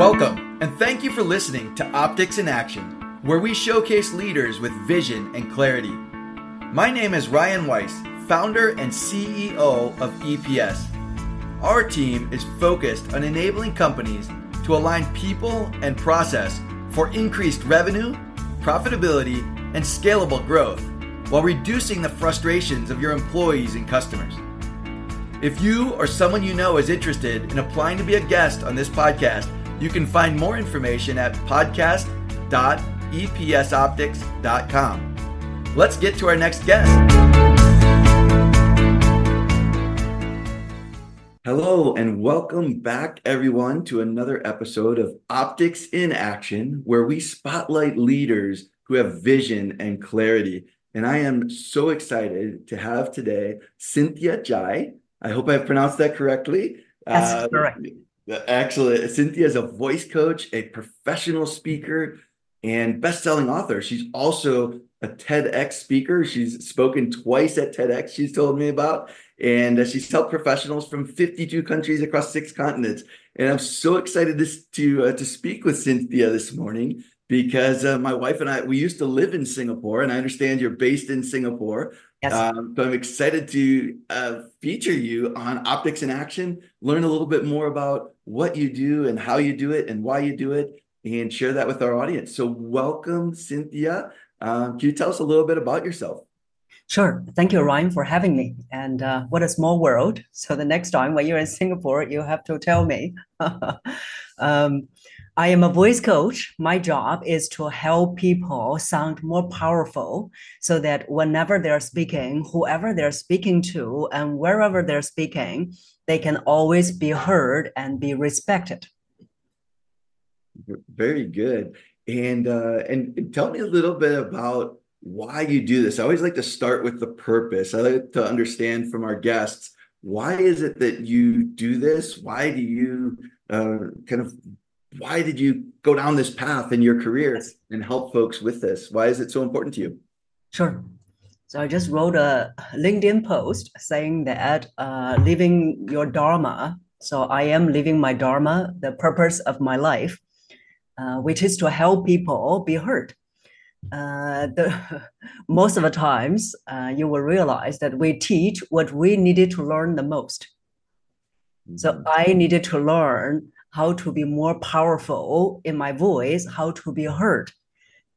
Welcome, and thank you for listening to Optics in Action, where we showcase leaders with vision and clarity. My name is Ryan Weiss, founder and CEO of EPS. Our team is focused on enabling companies to align people and process for increased revenue, profitability, and scalable growth while reducing the frustrations of your employees and customers. If you or someone you know is interested in applying to be a guest on this podcast, you can find more information at podcast.epsoptics.com. Let's get to our next guest. Hello, and welcome back, everyone, to another episode of Optics in Action, where we spotlight leaders who have vision and clarity. And I am so excited to have today Cynthia Zhai. I hope I pronounced that correctly. That's uh, correct. Excellent. Cynthia is a voice coach, a professional speaker, and best-selling author. She's also a TEDx speaker. She's spoken twice at TEDx, she's told me about. And uh, she's helped professionals from 52 countries across six continents. And I'm so excited to, to, uh, to speak with Cynthia this morning because uh, my wife and I, we used to live in Singapore, and I understand you're based in Singapore. Yes. Um, so I'm excited to uh, feature you on Optics in Action, learn a little bit more about what you do and how you do it and why you do it, and share that with our audience. So, welcome, Cynthia. Um, can you tell us a little bit about yourself? Sure. Thank you, Ryan, for having me. And uh, what a small world. So, the next time when you're in Singapore, you have to tell me. um, I am a voice coach. My job is to help people sound more powerful so that whenever they're speaking, whoever they're speaking to, and wherever they're speaking, they can always be heard and be respected. Very good. And uh, and tell me a little bit about why you do this. I always like to start with the purpose. I like to understand from our guests why is it that you do this? Why do you uh, kind of why did you go down this path in your career and help folks with this? Why is it so important to you? Sure. So I just wrote a LinkedIn post saying that uh, living your dharma. So I am living my dharma, the purpose of my life, uh, which is to help people be heard. Uh, the most of the times, uh, you will realize that we teach what we needed to learn the most. So mm-hmm. I needed to learn how to be more powerful in my voice, how to be heard.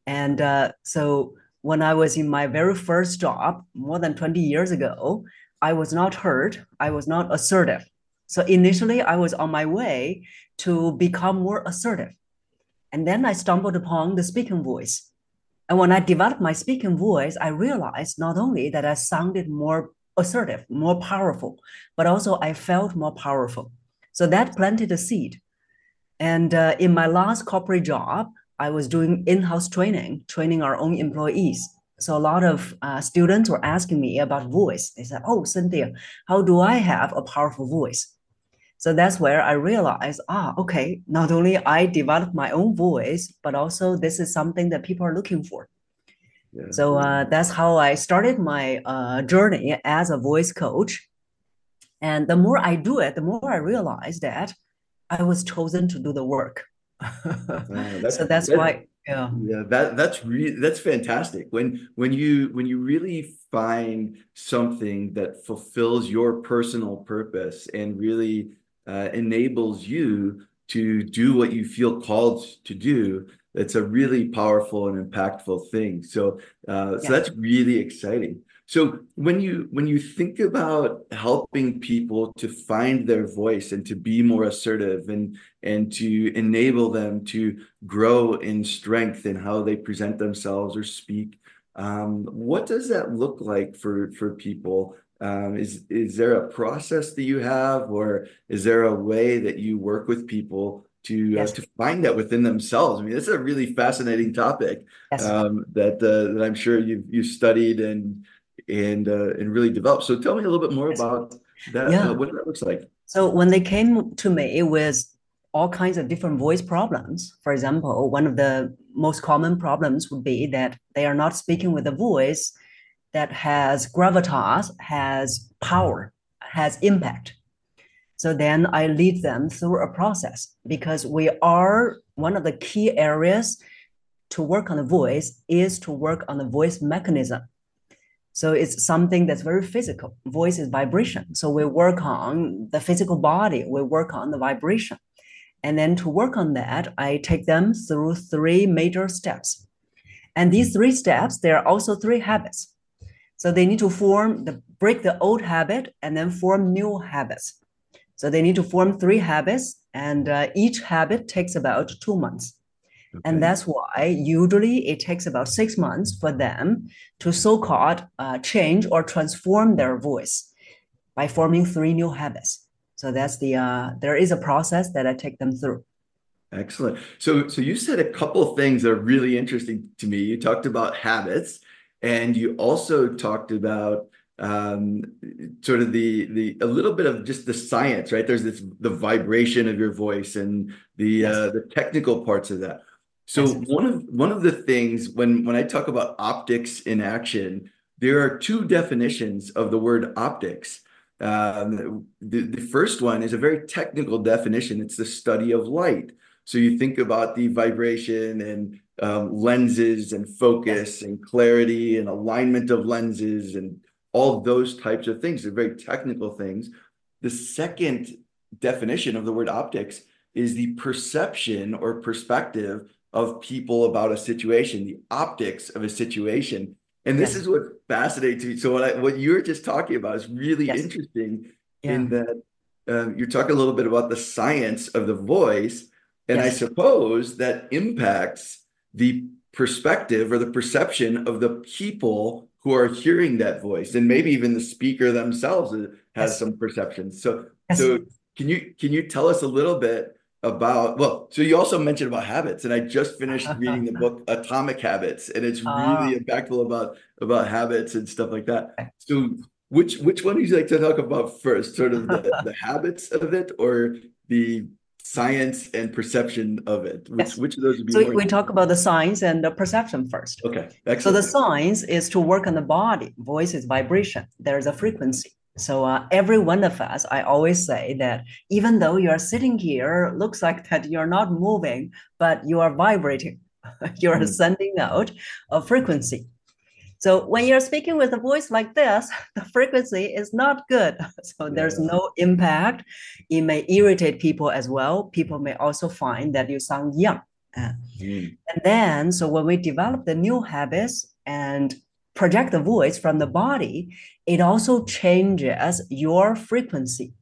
And uh, so when I was in my very first job more than 20 years ago, I was not heard, I was not assertive. So initially, I was on my way to become more assertive. And then I stumbled upon the speaking voice. And when I developed my speaking voice, I realized not only that I sounded more assertive, more powerful, but also I felt more powerful. So that planted a seed. And uh, in my last corporate job, I was doing in-house training, training our own employees. So a lot of uh, students were asking me about voice. They said, "Oh, Cynthia, how do I have a powerful voice?" So that's where I realized, ah, okay, not only I developed my own voice, but also this is something that people are looking for. Yeah. So uh, that's how I started my uh, journey as a voice coach. And the more I do it, the more I realize that I was chosen to do the work. That's, so that's that, why yeah. Yeah that that's really that's fantastic. When when you when you really find something that fulfills your personal purpose and really uh, enables you to do what you feel called to do it's a really powerful and impactful thing. So uh, so that's really exciting. So when you when you think about helping people to find their voice and to be more assertive and and to enable them to grow in strength in how they present themselves or speak, um, what does that look like for for people? Um, is is there a process that you have, or is there a way that you work with people to uh, yes. uh, to find that within themselves. I mean, this is a really fascinating topic yes. um, that uh, that I'm sure you've you've studied and and uh, and really developed. So tell me a little bit more about that. Yeah. Uh, what that looks like. So when they came to me with all kinds of different voice problems, for example, one of the most common problems would be that they are not speaking with a voice that has gravitas, has power, has impact. So then I lead them through a process because we are one of the key areas to work on the voice is to work on the voice mechanism. So it's something that's very physical. Voice is vibration. So we work on the physical body, we work on the vibration. And then to work on that, I take them through three major steps. And these three steps, there are also three habits. So they need to form the break the old habit and then form new habits. So they need to form three habits, and uh, each habit takes about two months. Okay. And that's why usually it takes about six months for them to so called uh, change or transform their voice by forming three new habits. So that's the, uh, there is a process that I take them through. Excellent. So, so you said a couple things that are really interesting to me. You talked about habits, and you also talked about um, sort of the the a little bit of just the science, right? There's this the vibration of your voice and the yes. uh, the technical parts of that. So yes. one of one of the things when when I talk about optics in action, there are two definitions of the word optics. Um, the, the first one is a very technical definition. It's the study of light. So you think about the vibration and um, lenses and focus and clarity and alignment of lenses and all those types of things. They're very technical things. The second definition of the word optics is the perception or perspective of people about a situation, the optics of a situation. And this yes. is what fascinates me. So what I, what you're just talking about is really yes. interesting yeah. in that um, you're talking a little bit about the science of the voice, and yes. I suppose that impacts the perspective or the perception of the people who are hearing that voice, and maybe even the speaker themselves has some perceptions. So, so can you can you tell us a little bit about well so you also mentioned about habits and i just finished reading the book atomic habits and it's really uh, impactful about about habits and stuff like that. So which which one would you like to talk about first? Sort of the, the habits of it or the science and perception of it which yes. which of those would be so we talk about the science and the perception first okay Excellent. so the science is to work on the body voice is vibration there's a frequency so uh, every one of us, I always say that even though you are sitting here, looks like that you're not moving, but you are vibrating. you're mm. sending out a frequency. So when you're speaking with a voice like this, the frequency is not good. So there's yeah. no impact. It may irritate people as well. People may also find that you sound young. Uh, mm. And then, so when we develop the new habits and project the voice from the body, it also changes your frequency.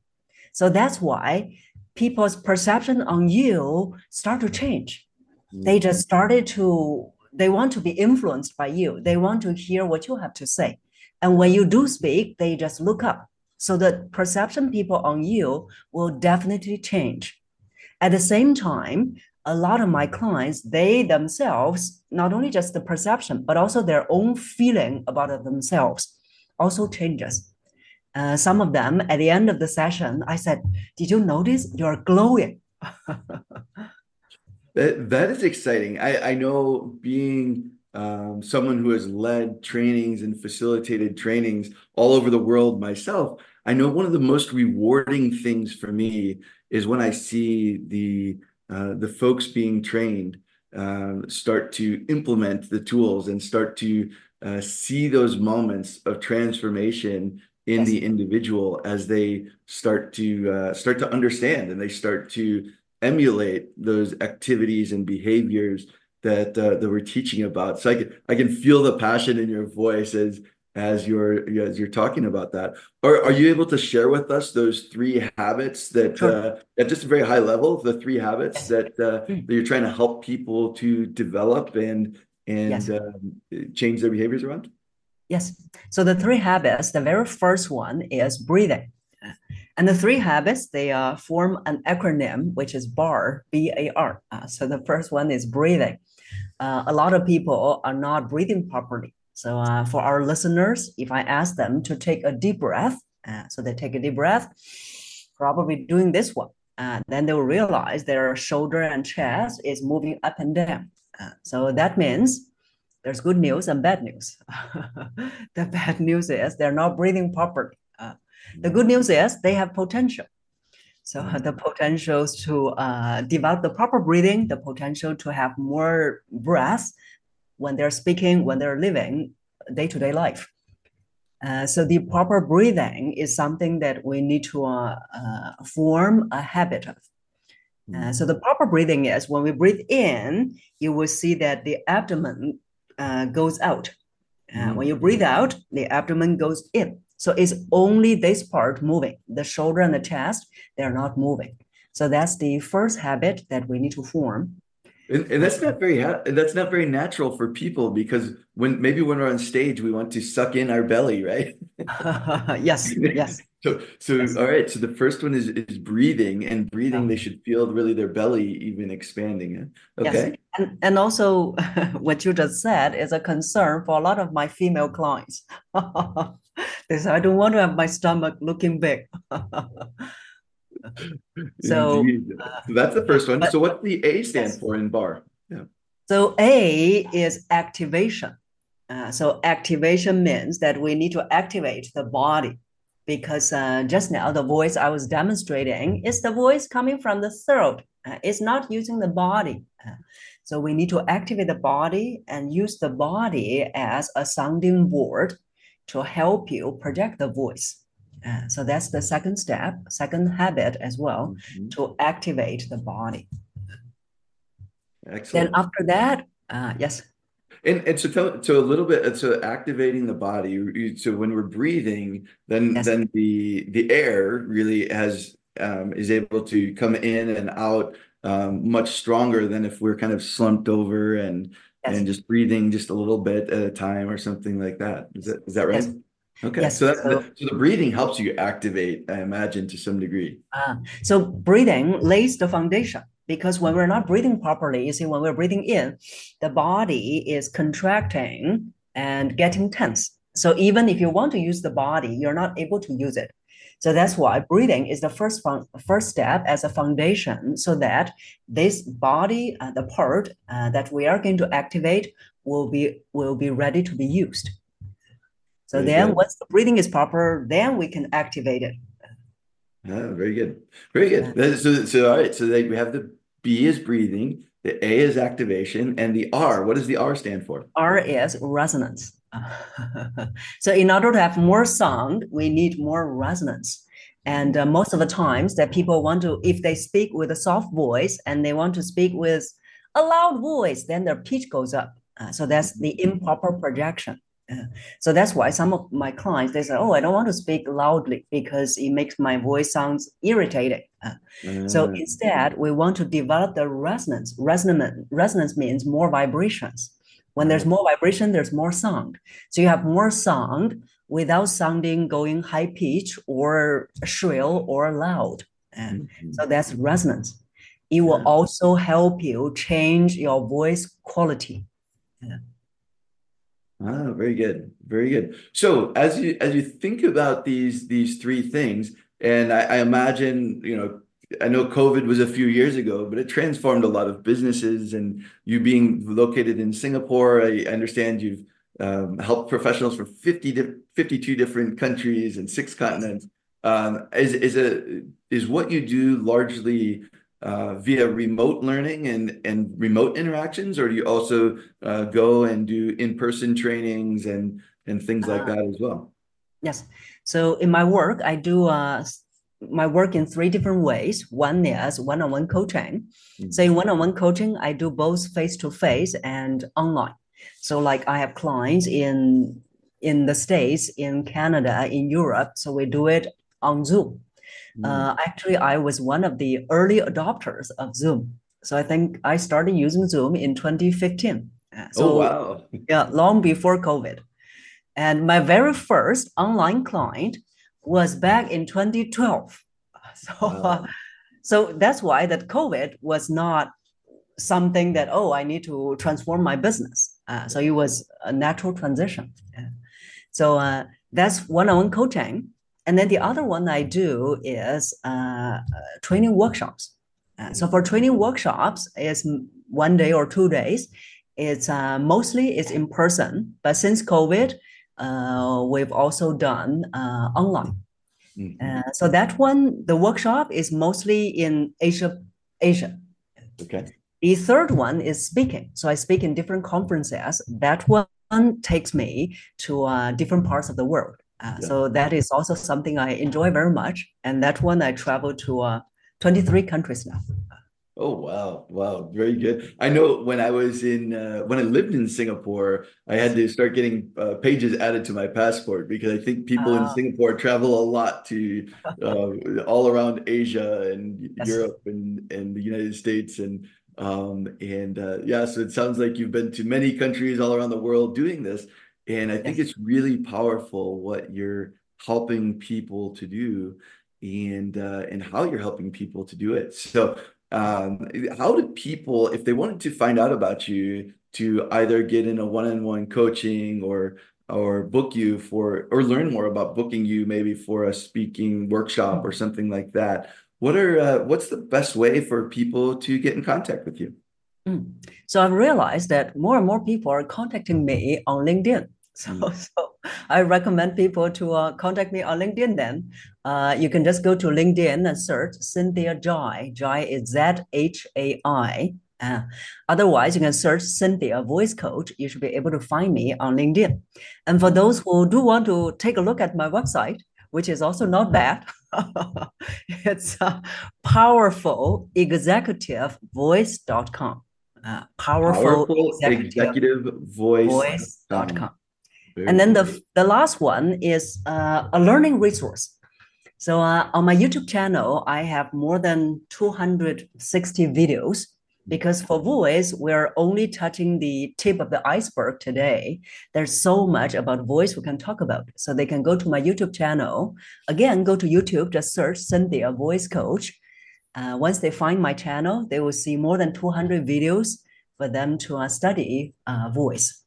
So that's why people's perception on you start to change. Mm-hmm. They just started to, they want to be influenced by you. They want to hear what you have to say. And when you do speak, they just look up. So the perception people on you will definitely change. At the same time, a lot of my clients, they themselves, not only just the perception, but also their own feeling about themselves also changes. Uh, some of them at the end of the session, I said, Did you notice you're glowing? that, that is exciting. I, I know being um, someone who has led trainings and facilitated trainings all over the world myself, I know one of the most rewarding things for me is when I see the uh, the folks being trained uh, start to implement the tools and start to uh, see those moments of transformation in yes. the individual as they start to uh, start to understand and they start to emulate those activities and behaviors that uh, that we're teaching about. So I can I can feel the passion in your voice as as you're as you're talking about that are, are you able to share with us those three habits that sure. uh, at just a very high level the three habits that, uh, hmm. that you're trying to help people to develop and and yes. um, change their behaviors around yes so the three habits the very first one is breathing and the three habits they uh, form an acronym which is bar b-a-r uh, so the first one is breathing uh, a lot of people are not breathing properly so uh, for our listeners, if I ask them to take a deep breath, uh, so they take a deep breath, probably doing this one, uh, then they will realize their shoulder and chest is moving up and down. So that means there's good news and bad news. the bad news is they're not breathing properly. The good news is they have potential. So mm-hmm. the potentials to uh, develop the proper breathing, the potential to have more breath when they're speaking, when they're living day-to-day life. Uh, so the proper breathing is something that we need to uh, uh form a habit of. Uh, so the proper breathing is when we breathe in, you will see that the abdomen uh, goes out. Uh, when you breathe out, the abdomen goes in. So it's only this part moving. The shoulder and the chest, they're not moving. So that's the first habit that we need to form. And, and that's not very that's not very natural for people because when maybe when we're on stage we want to suck in our belly, right? yes, yes. So, so yes. all right. So the first one is is breathing, and breathing. Yeah. They uh-huh. should feel really their belly even expanding. Okay. Yes. And and also, what you just said is a concern for a lot of my female clients. I don't want to have my stomach looking big. so, uh, that's the first one. But, so what's the A stand yes. for in bar? Yeah. So A is activation. Uh, so activation means that we need to activate the body because uh, just now the voice I was demonstrating is the voice coming from the throat. Uh, it's not using the body. Uh, so we need to activate the body and use the body as a sounding board to help you project the voice. Uh, so that's the second step, second habit as well, mm-hmm. to activate the body. Excellent. Then after that, uh, yes. And and so tell so a little bit so activating the body. So when we're breathing, then yes. then the the air really has um, is able to come in and out um, much stronger than if we're kind of slumped over and yes. and just breathing just a little bit at a time or something like that. Is that is that right? Yes. Okay, yes, so, that, so, so the breathing helps you activate, I imagine, to some degree. Uh, so breathing lays the foundation because when we're not breathing properly, you see, when we're breathing in, the body is contracting and getting tense. So even if you want to use the body, you're not able to use it. So that's why breathing is the first fun, first step as a foundation, so that this body, uh, the part uh, that we are going to activate, will be will be ready to be used. So very then, good. once the breathing is proper, then we can activate it. Ah, very good, very good. Yeah. So, so all right. So they, we have the B is breathing, the A is activation, and the R. What does the R stand for? R is resonance. so in order to have more sound, we need more resonance. And uh, most of the times that people want to, if they speak with a soft voice and they want to speak with a loud voice, then their pitch goes up. Uh, so that's the improper projection. Uh, so that's why some of my clients they say, "Oh, I don't want to speak loudly because it makes my voice sounds irritating." Uh, mm. So instead, we want to develop the resonance. Resonance resonance means more vibrations. When there's more vibration, there's more sound. So you have more sound without sounding going high pitch or shrill or loud. And mm-hmm. so that's resonance. It will yeah. also help you change your voice quality. Yeah. Ah, very good, very good. So as you as you think about these these three things, and I, I imagine you know I know COVID was a few years ago, but it transformed a lot of businesses. And you being located in Singapore, I understand you've um, helped professionals from 50 to 52 different countries and six continents. Um, is is a is what you do largely uh, via remote learning and and remote interactions, or do you also uh, go and do in person trainings and and things like uh, that as well? Yes. So in my work, I do uh, my work in three different ways. One is one-on-one coaching. Mm-hmm. So in one-on-one coaching, I do both face-to-face and online. So like I have clients in in the States, in Canada, in Europe. So we do it on Zoom. Mm-hmm. Uh, actually, I was one of the early adopters of Zoom. So I think I started using Zoom in 2015. Uh, so, oh, wow. yeah, long before COVID. And my very first online client was back in 2012. So, wow. uh, so that's why that COVID was not something that oh I need to transform my business. Uh, so it was a natural transition. Yeah. So uh, that's one-on-one coaching, and then the other one I do is uh, training workshops. Uh, so for training workshops, is one day or two days. It's uh, mostly it's in person, but since COVID, uh, we've also done uh, online. Mm-hmm. Uh, so that one, the workshop is mostly in Asia. Asia. Okay. The third one is speaking. So I speak in different conferences. That one takes me to uh, different parts of the world. Uh, yeah. So that is also something I enjoy very much. And that one I travel to uh, 23 countries now. Oh wow, wow, very good. I know when I was in uh, when I lived in Singapore, I had to start getting uh, pages added to my passport because I think people in ah. Singapore travel a lot to uh, all around Asia and yes. Europe and and the United States and um and uh, yeah, so it sounds like you've been to many countries all around the world doing this, and I think yes. it's really powerful what you're helping people to do and uh, and how you're helping people to do it. So um, how do people, if they wanted to find out about you, to either get in a one-on-one coaching or or book you for or learn more about booking you maybe for a speaking workshop or something like that what are uh, what's the best way for people to get in contact with you mm. so i've realized that more and more people are contacting me on linkedin so, mm. so I recommend people to uh, contact me on LinkedIn. Then uh, you can just go to LinkedIn and search Cynthia Zhai. Zhai is Z H A I. Uh, otherwise, you can search Cynthia Voice Coach. You should be able to find me on LinkedIn. And for those who do want to take a look at my website, which is also not bad, it's uh, powerfulexecutivevoice.com. Uh, powerful, powerful executive, executive voice. voice.com. Very and then the, the last one is uh, a learning resource. So uh, on my YouTube channel, I have more than 260 videos because for voice, we're only touching the tip of the iceberg today. There's so much about voice we can talk about. So they can go to my YouTube channel. Again, go to YouTube, just search Cynthia Voice Coach. Uh, once they find my channel, they will see more than 200 videos for them to uh, study uh, voice.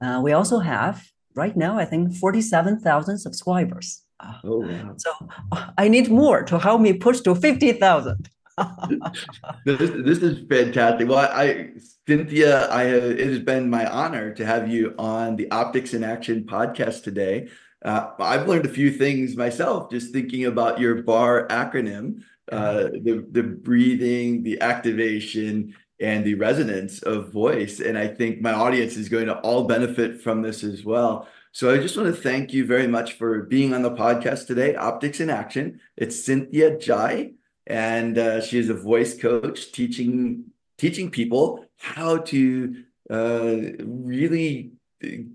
Uh, we also have right now, I think, 47,000 subscribers. Uh, oh, wow. So I need more to help me push to 50,000. this, this is fantastic. Well, I, Cynthia, I have, it has been my honor to have you on the Optics in Action podcast today. Uh, I've learned a few things myself just thinking about your BAR acronym, uh, the the breathing, the activation, and the resonance of voice. And I think my audience is going to all benefit from this as well. So I just want to thank you very much for being on the podcast today, Optics in Action. It's Cynthia Zhai, and uh, she is a voice coach teaching teaching people how to uh, really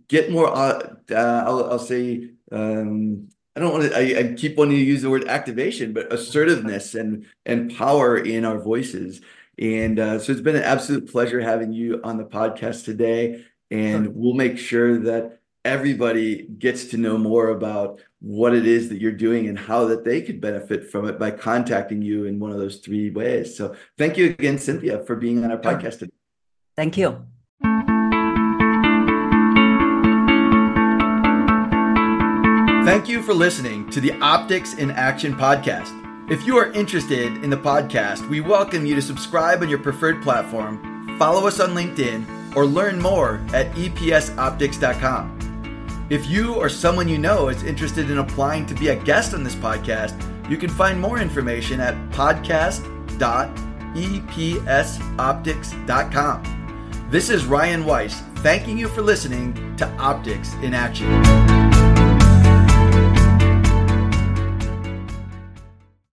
get more. Uh, uh I'll, I'll, say um, I don't want to. I, I keep wanting to use the word activation, but assertiveness and and power in our voices. And uh, so it's been an absolute pleasure having you on the podcast today. And we'll make sure that everybody gets to know more about what it is that you're doing and how that they could benefit from it by contacting you in one of those three ways. So thank you again, Cynthia, for being on our podcast today. Thank you. Thank you for listening to the Optics in Action podcast. If you are interested in the podcast, we welcome you to subscribe on your preferred platform, follow us on LinkedIn, or learn more at epsoptics.com. If you or someone you know is interested in applying to be a guest on this podcast, you can find more information at podcast.epsoptics.com. This is Ryan Weiss, thanking you for listening to Optics in Action.